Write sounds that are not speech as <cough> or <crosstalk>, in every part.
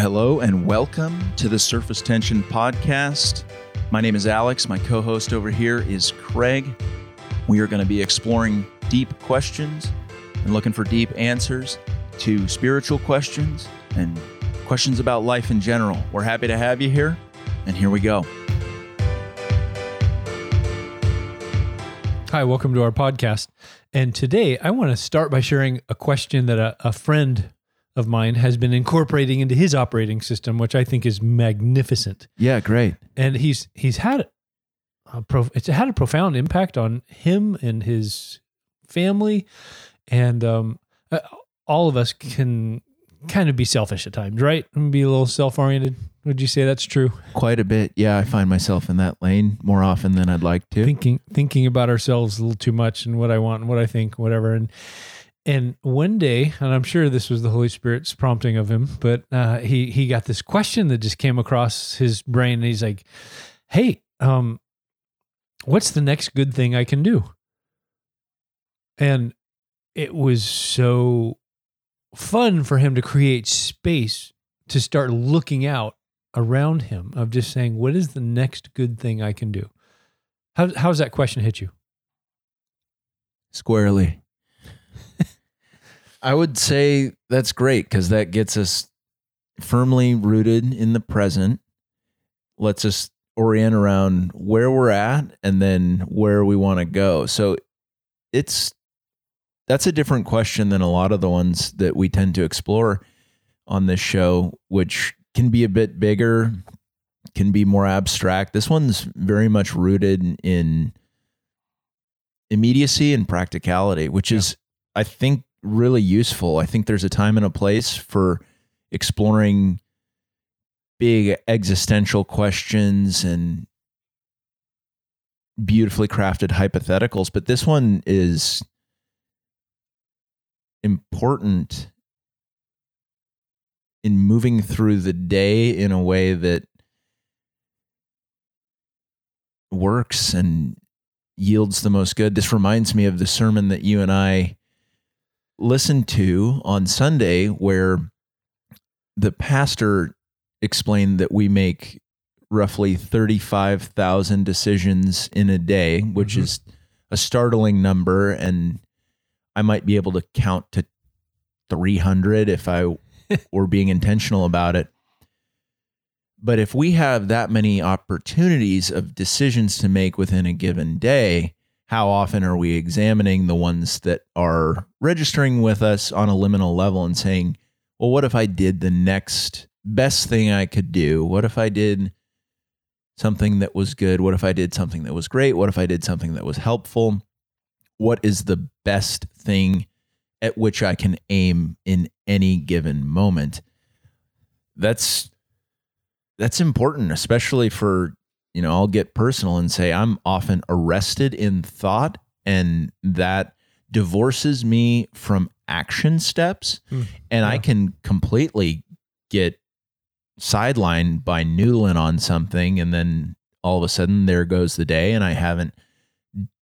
Hello and welcome to the Surface Tension Podcast. My name is Alex. My co host over here is Craig. We are going to be exploring deep questions and looking for deep answers to spiritual questions and questions about life in general. We're happy to have you here, and here we go. Hi, welcome to our podcast. And today I want to start by sharing a question that a, a friend of mine has been incorporating into his operating system, which I think is magnificent. Yeah, great. And he's he's had a pro, it's had a profound impact on him and his family, and um, uh, all of us can kind of be selfish at times, right? And be a little self oriented. Would you say that's true? Quite a bit. Yeah, I find myself in that lane more often than I'd like to. Thinking thinking about ourselves a little too much and what I want and what I think, whatever. And and one day, and I'm sure this was the Holy Spirit's prompting of him, but uh, he he got this question that just came across his brain, and he's like, "Hey, um, what's the next good thing I can do?" And it was so fun for him to create space to start looking out around him of just saying, "What is the next good thing I can do?" How how's that question hit you? Squarely. I would say that's great because that gets us firmly rooted in the present, lets us orient around where we're at and then where we want to go. So it's that's a different question than a lot of the ones that we tend to explore on this show, which can be a bit bigger, can be more abstract. This one's very much rooted in immediacy and practicality, which yeah. is, I think, really useful. I think there's a time and a place for exploring big existential questions and beautifully crafted hypotheticals, but this one is important in moving through the day in a way that works and yields the most good. This reminds me of the sermon that you and I listened to on Sunday where the pastor explained that we make roughly 35,000 decisions in a day, which mm-hmm. is a startling number. And I might be able to count to 300 if I <laughs> were being intentional about it. But if we have that many opportunities of decisions to make within a given day, how often are we examining the ones that are registering with us on a liminal level and saying, well, what if I did the next best thing I could do? What if I did something that was good? What if I did something that was great? What if I did something that was helpful? What is the best thing at which I can aim in any given moment? That's that's important, especially for you know, I'll get personal and say I'm often arrested in thought, and that divorces me from action steps. Mm, and yeah. I can completely get sidelined by noodling on something. And then all of a sudden, there goes the day, and I haven't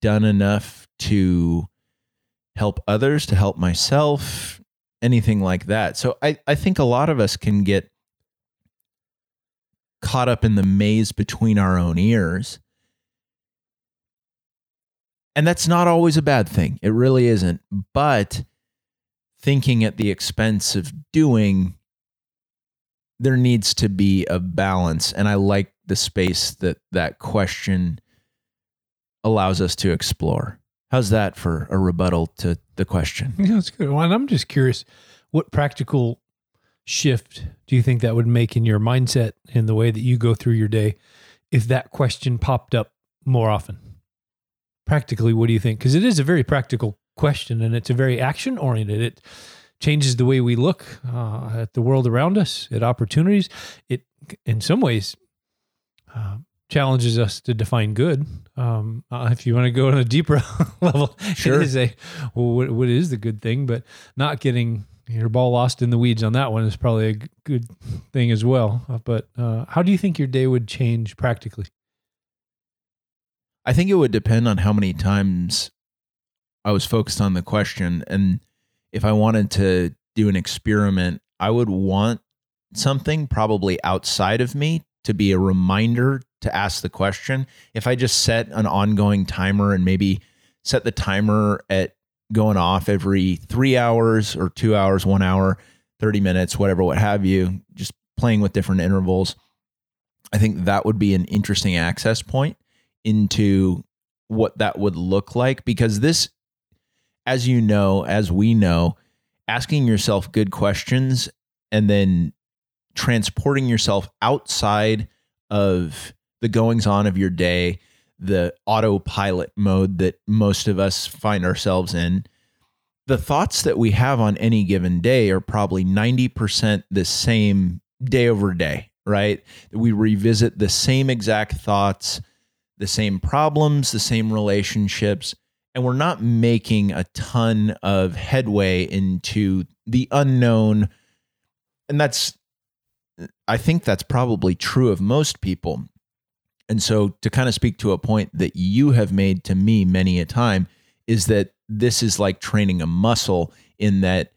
done enough to help others, to help myself, anything like that. So I, I think a lot of us can get caught up in the maze between our own ears. And that's not always a bad thing. It really isn't. But thinking at the expense of doing, there needs to be a balance. And I like the space that that question allows us to explore. How's that for a rebuttal to the question? Yeah, that's good. Well, I'm just curious what practical shift do you think that would make in your mindset in the way that you go through your day if that question popped up more often? Practically, what do you think? Because it is a very practical question and it's a very action oriented. It changes the way we look uh, at the world around us, at opportunities. It, in some ways, uh, challenges us to define good. Um, uh, if you want to go on a deeper <laughs> level, sure. it is a well, what, what is the good thing, but not getting your ball lost in the weeds on that one is probably a good thing as well. Uh, but uh, how do you think your day would change practically? I think it would depend on how many times I was focused on the question. And if I wanted to do an experiment, I would want something probably outside of me to be a reminder to ask the question. If I just set an ongoing timer and maybe set the timer at going off every three hours or two hours, one hour, 30 minutes, whatever, what have you, just playing with different intervals. I think that would be an interesting access point into what that would look like because this, as you know, as we know, asking yourself good questions and then transporting yourself outside of the goings on of your day, the autopilot mode that most of us find ourselves in. The thoughts that we have on any given day are probably 90% the same day over day, right? We revisit the same exact thoughts, the same problems, the same relationships, and we're not making a ton of headway into the unknown. And that's, I think that's probably true of most people. And so, to kind of speak to a point that you have made to me many a time, is that this is like training a muscle in that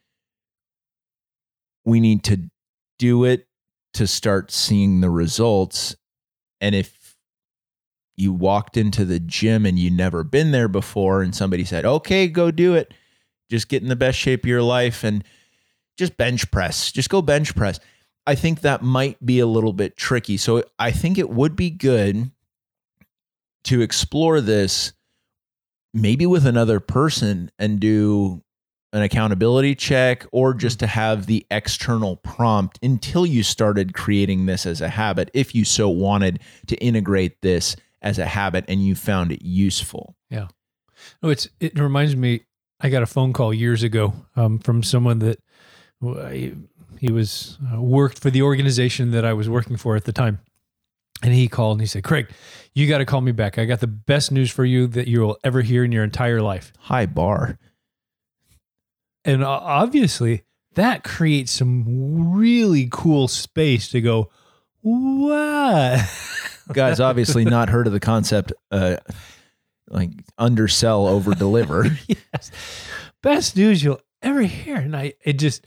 we need to do it to start seeing the results. And if you walked into the gym and you never been there before, and somebody said, okay, go do it, just get in the best shape of your life and just bench press, just go bench press. I think that might be a little bit tricky. So I think it would be good to explore this maybe with another person and do an accountability check or just to have the external prompt until you started creating this as a habit if you so wanted to integrate this as a habit and you found it useful. Yeah. No it's it reminds me i got a phone call years ago um, from someone that he, was uh, worked for the organization that i was working for at the time. And he called and he said craig you got to call me back. I got the best news for you that you will ever hear in your entire life. High bar. And obviously that creates some really cool space to go what? <laughs> Guys obviously not heard of the concept uh like undersell over deliver <laughs> yes. Best news you'll ever hear. And i it just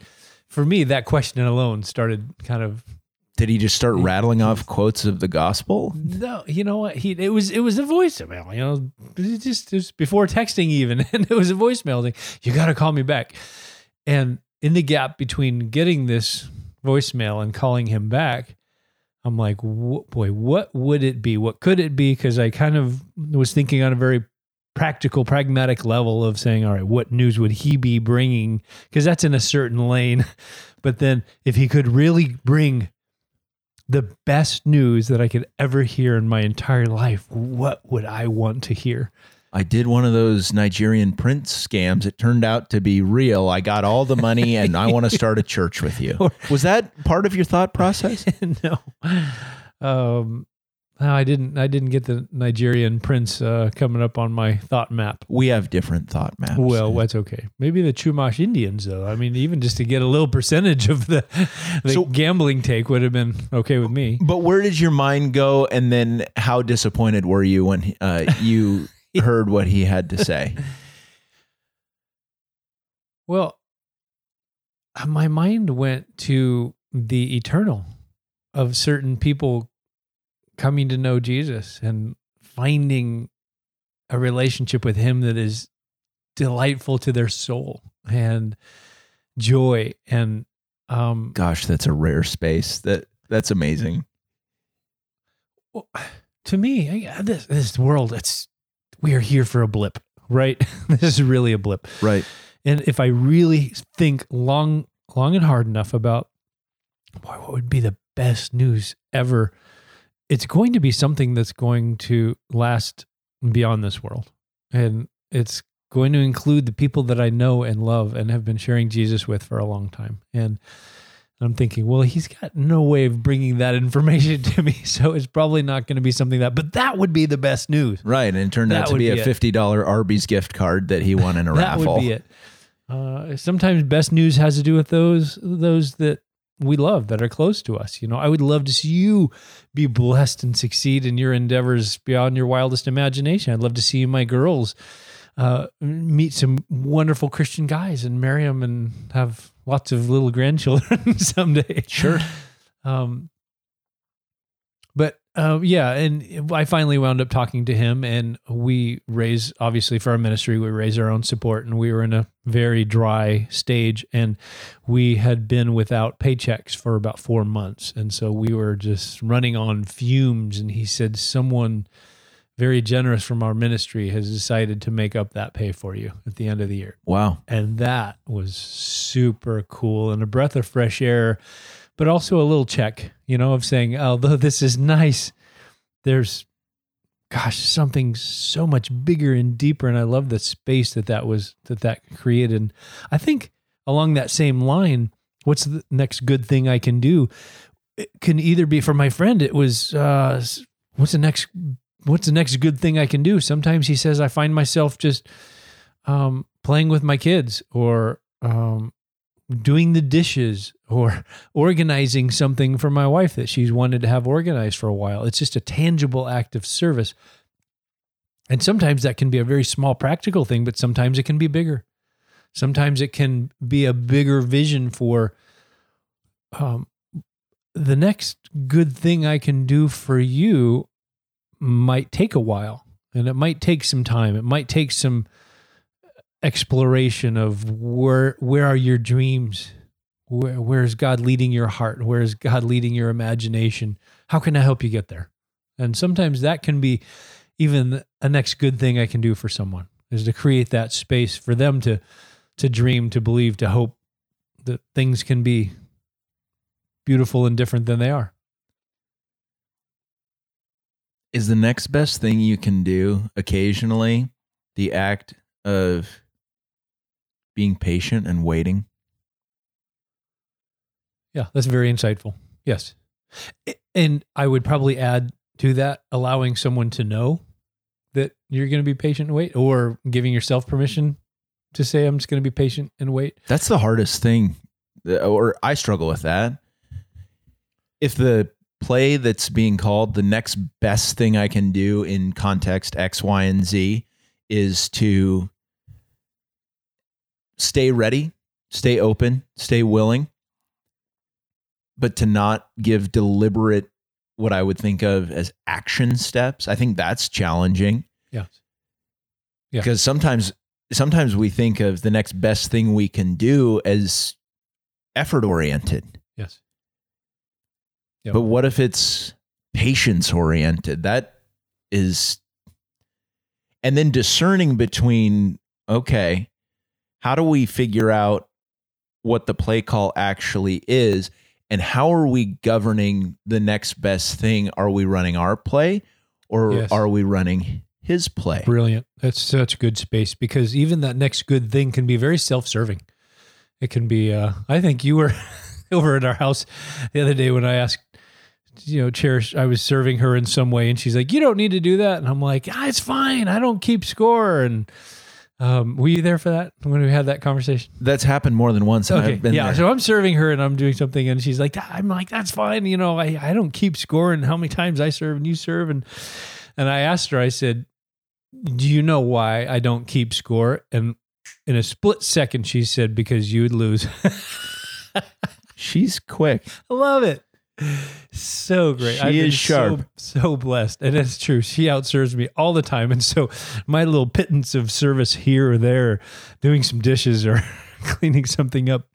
for me that question alone started kind of did he just start rattling off quotes of the gospel? No, you know what? He it was it was a voicemail. You know, it just it was before texting even, <laughs> and it was a voicemail thing. You got to call me back. And in the gap between getting this voicemail and calling him back, I'm like, boy, what would it be? What could it be? Because I kind of was thinking on a very practical, pragmatic level of saying, all right, what news would he be bringing? Because that's in a certain lane. <laughs> But then if he could really bring the best news that I could ever hear in my entire life, what would I want to hear? I did one of those Nigerian prince scams. It turned out to be real. I got all the money <laughs> and I want to start a church with you. <laughs> Was that part of your thought process? no. Um, no, I didn't. I didn't get the Nigerian prince uh, coming up on my thought map. We have different thought maps. Well, that's okay. Maybe the Chumash Indians, though. I mean, even just to get a little percentage of the, <laughs> the so, gambling take would have been okay with me. But where did your mind go? And then, how disappointed were you when uh, you <laughs> heard what he had to say? Well, my mind went to the eternal of certain people coming to know Jesus and finding a relationship with him that is delightful to their soul and joy and um gosh that's a rare space. That that's amazing. Well, to me this this world it's we are here for a blip right? <laughs> This is really a blip. Right. And if i really think long long and hard enough about boy what would be the best news ever it's going to be something that's going to last beyond this world. And it's going to include the people that I know and love and have been sharing Jesus with for a long time. And I'm thinking, well, he's got no way of bringing that <laughs> information to me. So it's probably not going to be something that, but that would be the best news. Right. And it turned that out to be, be a $50 Arby's gift card that he won in a that <laughs> raffle. That would be it. Uh, sometimes best news has to do with those those that we love that are close to us. You know, I would love to see you be blessed and succeed in your endeavors beyond your wildest imagination. I'd love to see my girls uh, meet some wonderful Christian guys and marry them and have lots of little <laughs> grandchildren <laughs> someday. Sure. Um, but uh, yeah, and I finally wound up talking to him, and we raise obviously for our ministry, we raise our own support, and we were in a very dry stage, and we had been without paychecks for about four months, and so we were just running on fumes. And he said, someone very generous from our ministry has decided to make up that pay for you at the end of the year. Wow. And that was super cool and a breath of fresh air, but also a little check, you know, of saying, although this is nice, there's, gosh, something so much bigger and deeper. And I love the space that that was, that that created. And I think along that same line, what's the next good thing I can do? It can either be for my friend, it was, uh, what's the next what's the next good thing I can do? Sometimes he says I find myself just um, playing with my kids or um, doing the dishes or <laughs> organizing something for my wife that she's wanted to have organized for a while. It's just a tangible act of service. And sometimes that can be a very small practical thing, but sometimes it can be bigger. Sometimes it can be a bigger vision for um, the next good thing I can do for you might take a while and it might take some time. It might take some exploration of where where are your dreams? Where where is God leading your heart? Where is God leading your imagination? How can I help you get there? And sometimes that can be even a next good thing I can do for someone is to create that space for them to to dream, to believe, to hope that things can be beautiful and different than they are. Is the next best thing you can do occasionally the act of being patient and waiting? Yeah, that's very insightful. Yes. And I would probably add to that allowing someone to know that you're going to be patient and wait, or giving yourself permission to say, I'm just going to be patient and wait. That's the hardest thing, uh, or I struggle with that. If the play that's being called the next best thing I can do in context X, Y, and Z is to stay ready, stay open, stay willing, but to not give deliberate what I would think of as action steps. I think that's challenging. Yeah. Yeah. Because sometimes sometimes we think of the next best thing we can do as effort oriented. Yes. Yep. But what if it's patience oriented? That is, and then discerning between, okay, how do we figure out what the play call actually is? And how are we governing the next best thing? Are we running our play or yes. are we running his play? Brilliant. That's such good space because even that next good thing can be very self serving. It can be, uh, I think you were <laughs> over at our house the other day when I asked you know, cherish. I was serving her in some way, and she's like, "You don't need to do that." And I'm like, ah, "It's fine. I don't keep score." And um, were you there for that when we had that conversation? That's happened more than once. Okay, yeah. There. So I'm serving her, and I'm doing something, and she's like, "I'm like, that's fine. You know, I I don't keep score, and how many times I serve and you serve." And and I asked her, I said, "Do you know why I don't keep score?" And in a split second, she said, "Because you'd lose." <laughs> She's quick. I love it so great. She I've is sharp. So, so, blessed. And it's true. She outserves me all the time. And so my little pittance of service here or there, doing some dishes or <laughs> cleaning something up,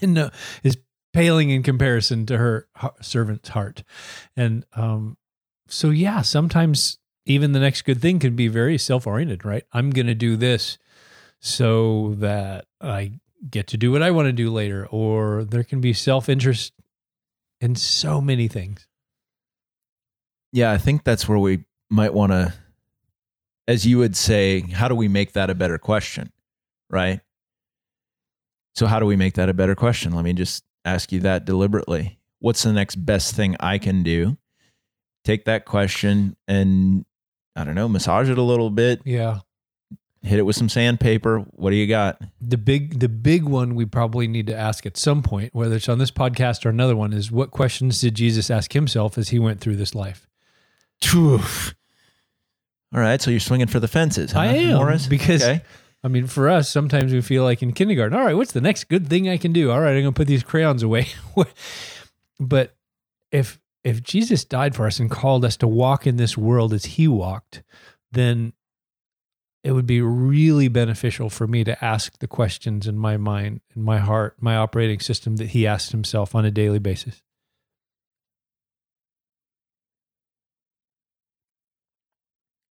and, uh, is paling in comparison to her servant's heart. And um, so, yeah, sometimes even the next good thing can be very self oriented, right? I'm going to do this so that I get to do what I want to do later. Or there can be self interest and so many things. Yeah, I think that's where we might want to, as you would say, how do we make that a better question? Right. So, how do we make that a better question? Let me just ask you that deliberately. What's the next best thing I can do? Take that question and, I don't know, massage it a little bit. Yeah hit it with some sandpaper. What do you got? The big the big one we probably need to ask at some point, whether it's on this podcast or another one, is what questions did Jesus ask himself as he went through this life? <sighs> All right, so you're swinging for the fences. Huh, I am Morris? because okay. I mean, for us, sometimes we feel like in kindergarten. All right, what's the next good thing I can do? All right, I'm gonna put these crayons away. <laughs> but if if Jesus died for us and called us to walk in this world as he walked, then it would be really beneficial for me to ask the questions in my mind, in my heart, my operating system that he asked himself on a daily basis.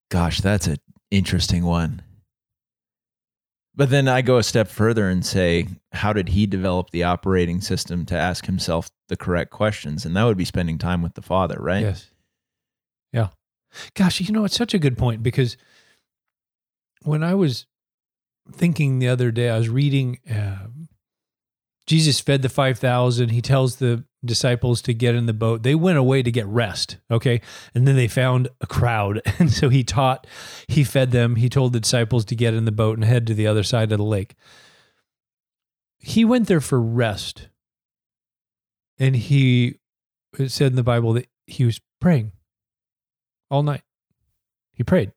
Gosh, that's an interesting one. But then I go a step further and say, how did he develop the operating system to ask himself the correct questions? And that would be spending time with the Father, right? Yes. Yeah. Gosh, you know, it's such a good point because when I was thinking the other day, I was reading uh, Jesus fed the 5,000. He tells the disciples to get in the boat. They went away to get rest. Okay. And then they found a crowd. <laughs> And so he taught, he fed them. He told the disciples to get in the boat and head to the other side of the lake. He went there for rest. And he, it said in the Bible that he was praying all night. He prayed.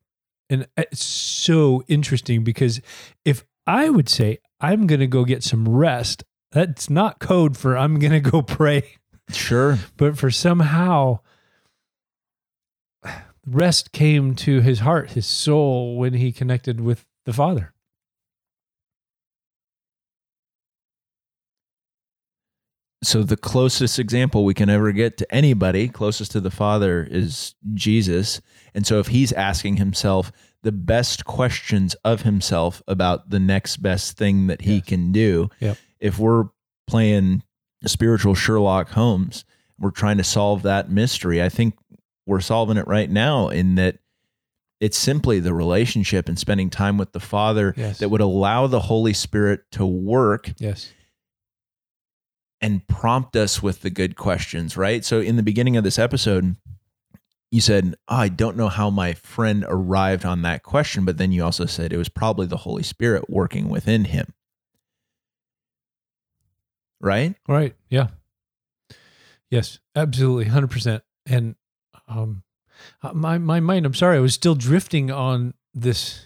And uh, it's so interesting because if I would say, I'm going to go get some rest, that's not code for I'm going to go pray. Sure. <laughs> But for somehow, rest came to his heart, his soul, when he connected with the Father. So the closest example we can ever get to anybody closest to the Father is Jesus. And so if he's asking himself the best questions of himself about the next best thing that he Yes. can do, Yep. if we're playing spiritual Sherlock Holmes, we're trying to solve that mystery. I think we're solving it right now in that it's simply the relationship and spending time with the Father Yes. that would allow the Holy Spirit to work Yes. And prompt us with the good questions, right? So in the beginning of this episode, you said, oh, I don't know how my friend arrived on that question, but then you also said it was probably the Holy Spirit working within him. Right? Right. Yeah. Yes, absolutely. 100%. And um, uh, my, my mind, I'm sorry, I was still drifting on this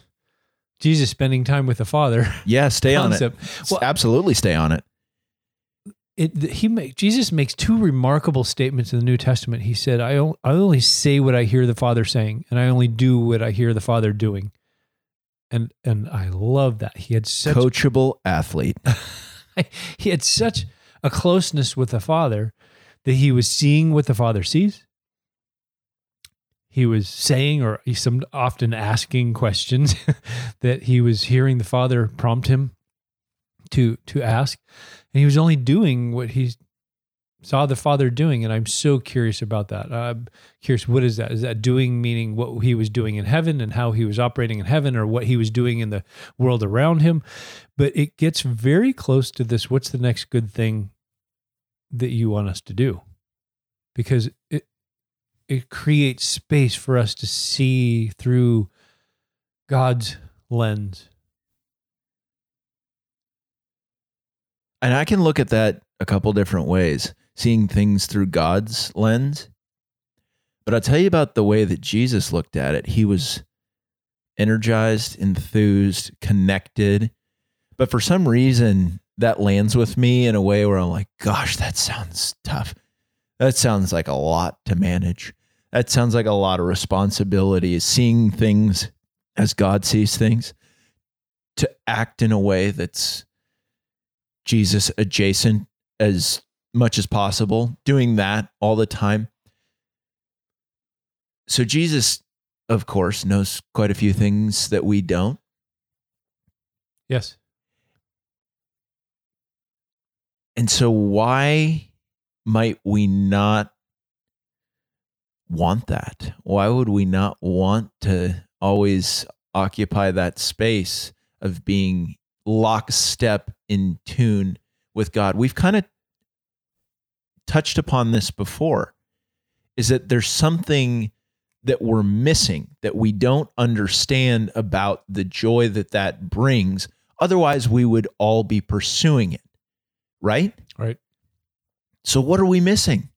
Jesus spending time with the Father Yeah, stay on it. Well, Absolutely stay on it. It he make, Jesus makes two remarkable statements in the New Testament. He said, I, only say what I hear the Father saying, and I only do what I hear the Father doing. And and I love that. He had such Coachable athlete. <laughs> he had such a closeness with the Father that he was seeing what the Father sees. He was saying, or he's some often asking questions <laughs> that he was hearing the Father prompt him to to ask, and he was only doing what he saw the Father doing. And I'm so curious about that. Uh, I'm curious, what is that? Is that doing meaning what he was doing in heaven and how he was operating in heaven, or what he was doing in the world around him? but it gets very close to this what's the next good thing that you want us to do because it it creates space for us to see through God's lens And I can look at that a couple different ways, seeing things through God's lens. But I'll tell you about the way that Jesus looked at it. He was energized, enthused, connected. But for some reason, that lands with me in a way where I'm like, gosh, that sounds tough. That sounds like a lot to manage. That sounds like a lot of responsibility, seeing things as God sees things, to act in a way that's Jesus adjacent as much as possible, doing that all the time. So, Jesus, of course, knows quite a few things that we don't. yes And so, why might we not want that? Why would we not want to always occupy that space of being lockstep in tune with God? We've kind of touched upon this before is that there's something that we're missing that we don't understand about the joy that that brings. Otherwise, we would all be pursuing it, right? right So, what are we missing?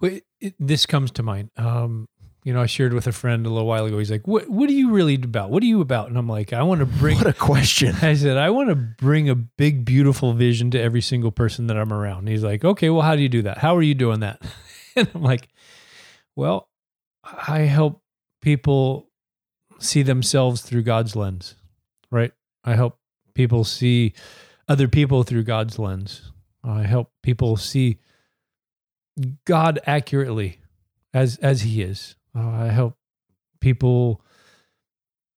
Well, it, it, this comes to mind. Um, you know, I shared with a friend a little while ago. He's like, "What What are you really about? What are you about?" And I'm like, "I want to bring." What a question. <laughs> I said, "I want to bring a big, beautiful vision to every single person that I'm around." And he's like, "Okay, well, how do you do that? How are you doing that?" <laughs> and I'm like, "Well, I help people see themselves through God's lens, right? I help people see other people through God's lens. I help people see God accurately as as He is. Uh, I help people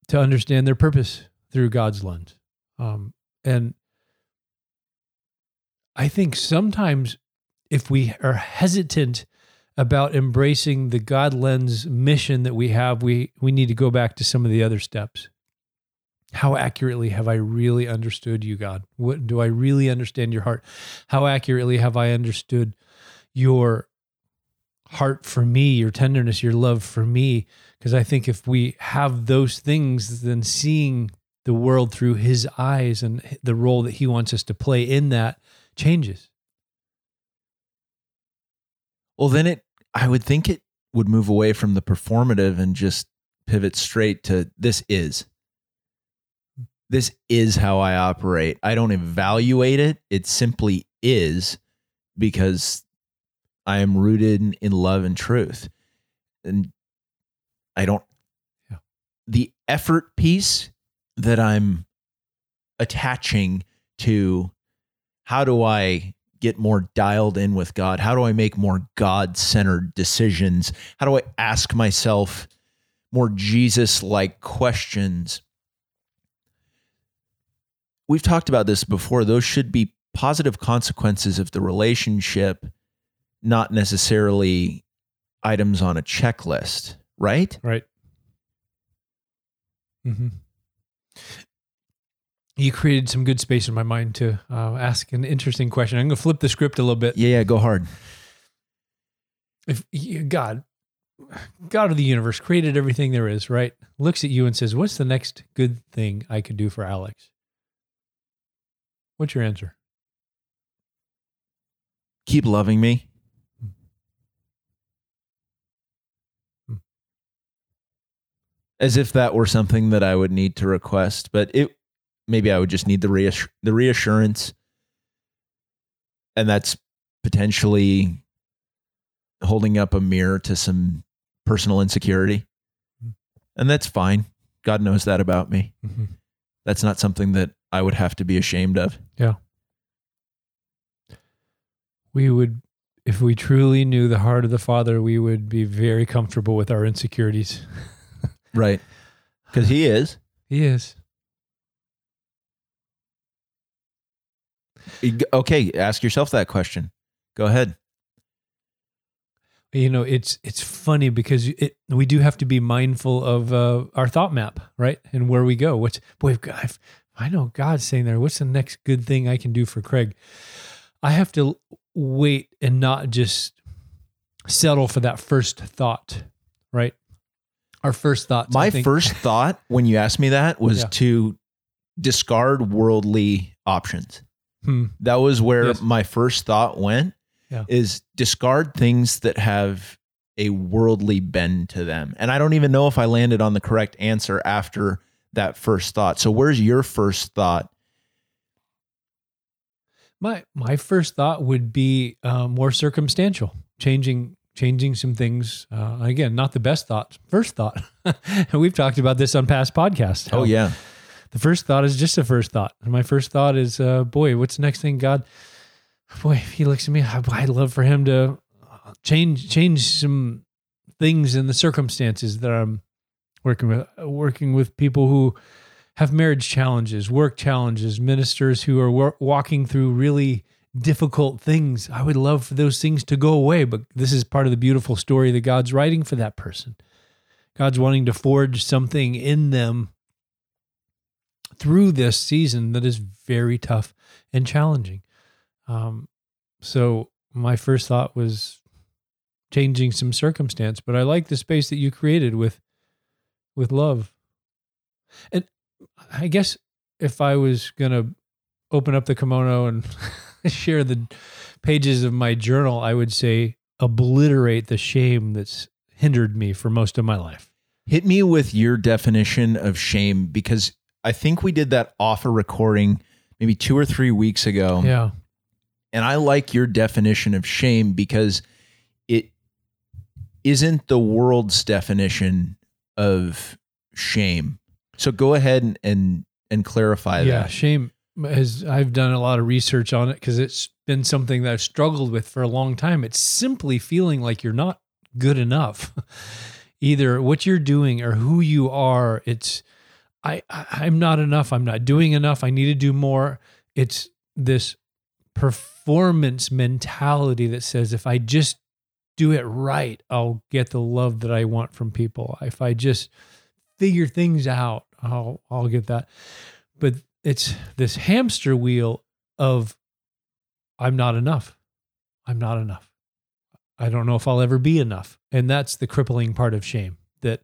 to understand their purpose through God's lens. Um, and I think sometimes if we are hesitant about embracing the God lens mission that we have, we we need to go back to some of the other steps. How accurately have I really understood you, God? What do I really understand your heart? How accurately have I understood your heart for me, your tenderness, your love for me? Because I think if we have those things, then seeing the world through his eyes and the role that he wants us to play in that changes. Well, then it, I would think it would move away from the performative and just pivot straight to this is. This is how I operate. I don't evaluate it. It simply is because I am rooted in love and truth. And I don't, Yeah. the effort piece that I'm attaching to how do I get more dialed in with God? How do I make more God centered decisions? How do I ask myself more Jesus like questions? We've talked about this before. Those should be positive consequences of the relationship, not necessarily items on a checklist, right? Right. Mm-hmm. You created some good space in my mind to uh, ask an interesting question. I'm going to flip the script a little bit. Yeah, yeah, go hard. If you- God, God of the universe created everything there is, right? Looks at you and says, "What's the next good thing I could do for Alex?" What's your answer? Keep loving me. As if that were something that I would need to request, but it maybe I would just need the reassur- the reassurance, and that's potentially holding up a mirror to some personal insecurity, Hmm. and that's fine. God knows that about me. Mm-hmm. That's not something that I would have to be ashamed of. Yeah. We would, if we truly knew the heart of the Father, we would be very comfortable with our insecurities. <laughs> Right. Because he is. He is. Okay, ask yourself that question. Go ahead. you know it's it's funny because it we do have to be mindful of uh, our thought map right and where we go what's boy I've, i know god's saying there what's the next good thing i can do for craig i have to wait and not just settle for that first thought right our first thought My first <laughs> thought when you asked me that was Yeah. to discard worldly options. hmm, That was where Yes. my first thought went Yeah. is discard things that have a worldly bend to them. And I don't even know if I landed on the correct answer after that first thought. So where's your first thought? my my first thought would be uh, more circumstantial changing changing some things. Uh, again not the best thought first thought. And <laughs> we've talked about this on past podcasts. Oh yeah. the first thought is just a first thought. And my first thought is uh, boy what's the next thing god boy if he looks at me I- i'd love for him to change change some things in the circumstances that i'm working with working with people who have marriage challenges work challenges ministers who are wor- walking through really difficult things i would love for those things to go away but this is part of the beautiful story that god's writing for that person god's wanting to forge something in them through this season that is very tough and challenging. Um, so my first thought was changing some circumstance, but I like the space that you created with with love. And I guess if I was gonna open up the kimono and <laughs> <laughs> share the pages of my journal, I would say obliterate the shame that's hindered me for most of my life. Hit me with your definition of shame because I think we did that off a recording maybe two or three weeks ago. Yeah. And I like your definition of shame because it isn't the world's definition of shame. So go ahead and and, and clarify yeah, that. Yeah, shame has I've done a lot of research on it because it's been something that I've struggled with for a long time. It's simply feeling like you're not good enough. <laughs> Either what you're doing or who you are. It's I, I I'm not enough. I'm not doing enough. I need to do more. It's this performance mentality that says if I just do it right, I'll get the love that I want from people. If I just figure things out, I'll I'll get that. But it's this hamster wheel of I'm not enough. I'm not enough. I don't know if I'll ever be enough. And that's the crippling part of shame that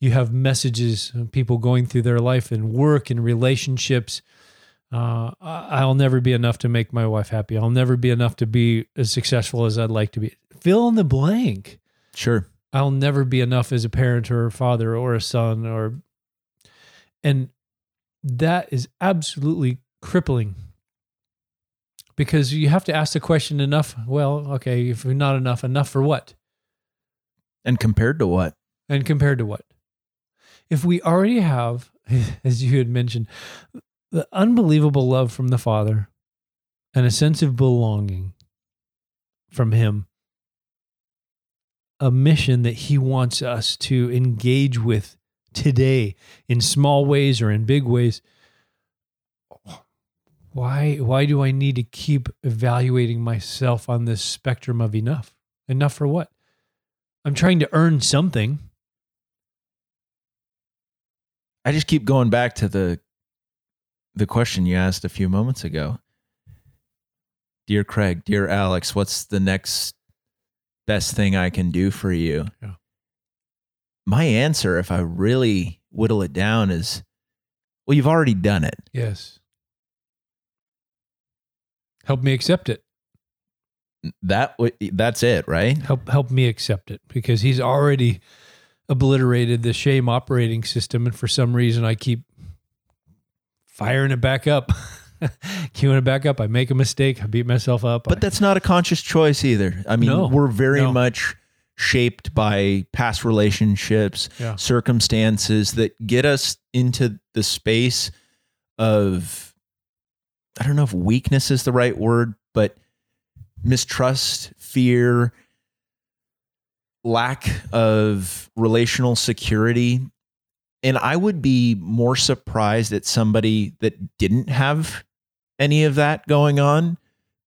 you have messages of people going through their life and work and relationships. Uh, I'll never be enough to make my wife happy. I'll never be enough to be as successful as I'd like to be. Fill in the blank. Sure. I'll never be enough as a parent or a father or a son or and that is absolutely crippling. Because you have to ask the question enough well okay if not enough enough for what? And compared to what? and compared to what? If we already have <laughs> as you had mentioned the unbelievable love from the father and a sense of belonging from him a mission that he wants us to engage with today in small ways or in big ways why why do i need to keep evaluating myself on this spectrum of enough enough for what i'm trying to earn something I just keep going back to the the question you asked a few moments ago. Dear Craig, dear Alex, what's the next best thing I can do for you? Yeah. My answer, if I really whittle it down, is well, you've already done it. yes help me accept it That w- that's it, right? help help me accept it because he's already obliterated the shame operating system and for some reason I keep firing it back up <laughs> queuing it back up I make a mistake I beat myself up But I- that's not a conscious choice either. I mean, No, we're very no. much shaped by past relationships, Yeah. circumstances that get us into the space of I don't know if weakness is the right word, but mistrust, fear, lack of relational security. And I would be more surprised at somebody that didn't have any of that going on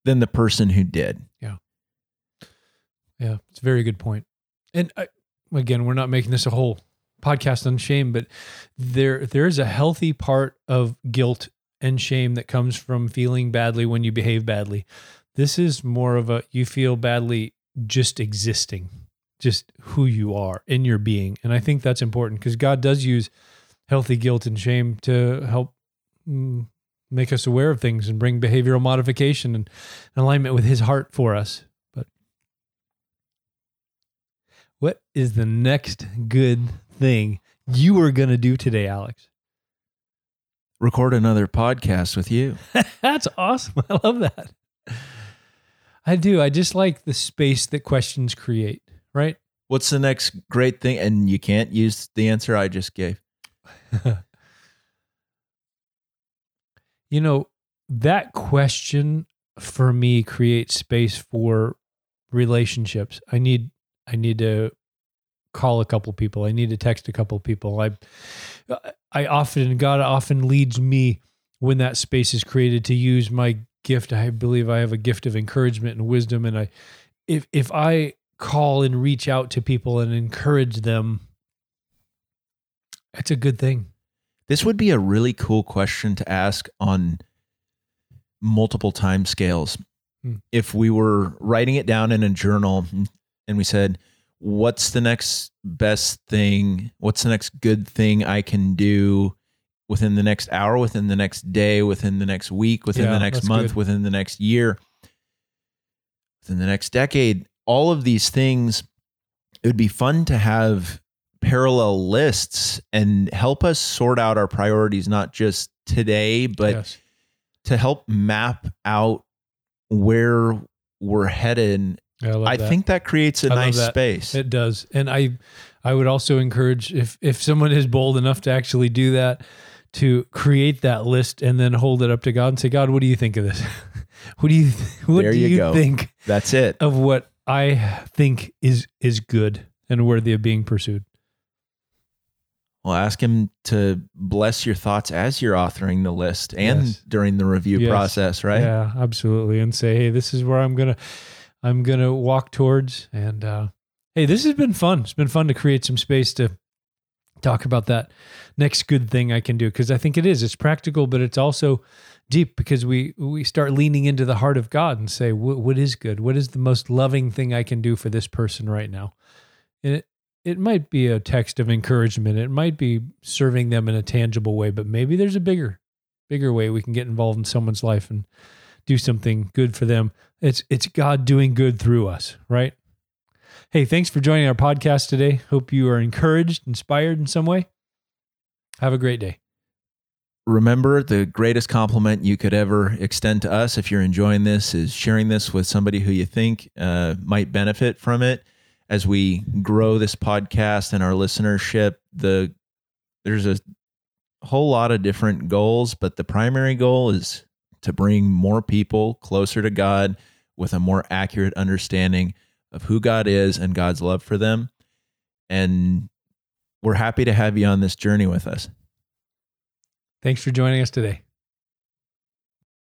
than the person who did. Yeah, it's a very good point. And I, again, we're not making this a whole podcast on shame, but there there is a healthy part of guilt and shame that comes from feeling badly when you behave badly. This is more of a you feel badly just existing, just who you are in your being. And I think that's important because God does use healthy guilt and shame to help mm, make us aware of things and bring behavioral modification and alignment with his heart for us. But what is the next good thing you are going to do today, Alex? Record another podcast with you. <laughs> That's awesome. I love that. I do. I just like the space that questions create, right? What's the next great thing? And you can't use the answer I just gave. <laughs> You know, that question for me creates space for relationships. I need I need to call a couple people. I need to text a couple people. I I often God often leads me when that space is created to use my gift. I believe I have a gift of encouragement and wisdom and I if if I call and reach out to people and encourage them it's a good thing. This would be a really cool question to ask on multiple time scales. Hmm. If we were writing it down in a journal and we said, What's the next best thing? What's the next good thing I can do within the next hour, within the next day, within the next week, within Yeah, the next month, good. within the next year, within the next decade? All of these things it would be fun to have parallel lists and help us sort out our priorities, not just today, but yes. to help map out where we're headed. I, love I that. think that creates a I nice space. It does. And I I would also encourage if if someone is bold enough to actually do that to create that list and then hold it up to God and say, God, what do you think of this? <laughs> what do you what There do you you, go. think That's it. of what I think is is good and worthy of being pursued? Well, ask him to bless your thoughts as you're authoring the list and Yes. during the review Yes. process, right? Yeah, absolutely. And say, hey, this is where I'm gonna I'm gonna walk towards. And uh hey, this has been fun. It's been fun to create some space to talk about that next good thing I can do. Because I think it is. It's practical, but it's also deep because we we start leaning into the heart of God and say, what, what is good? What is the most loving thing I can do for this person right now? And it it might be a text of encouragement. It might be serving them in a tangible way, but maybe there's a bigger, bigger way we can get involved in someone's life and do something good for them. It's it's God doing good through us, right? Hey, thanks for joining our podcast today. Hope you are encouraged, inspired in some way. Have a great day. Remember, the greatest compliment you could ever extend to us if you're enjoying this is sharing this with somebody who you think uh, might benefit from it. As we grow this podcast and our listenership, the there's a whole lot of different goals, but the primary goal is to bring more people closer to God with a more accurate understanding of who God is and God's love for them. And we're happy to have you on this journey with us. Thanks for joining us today.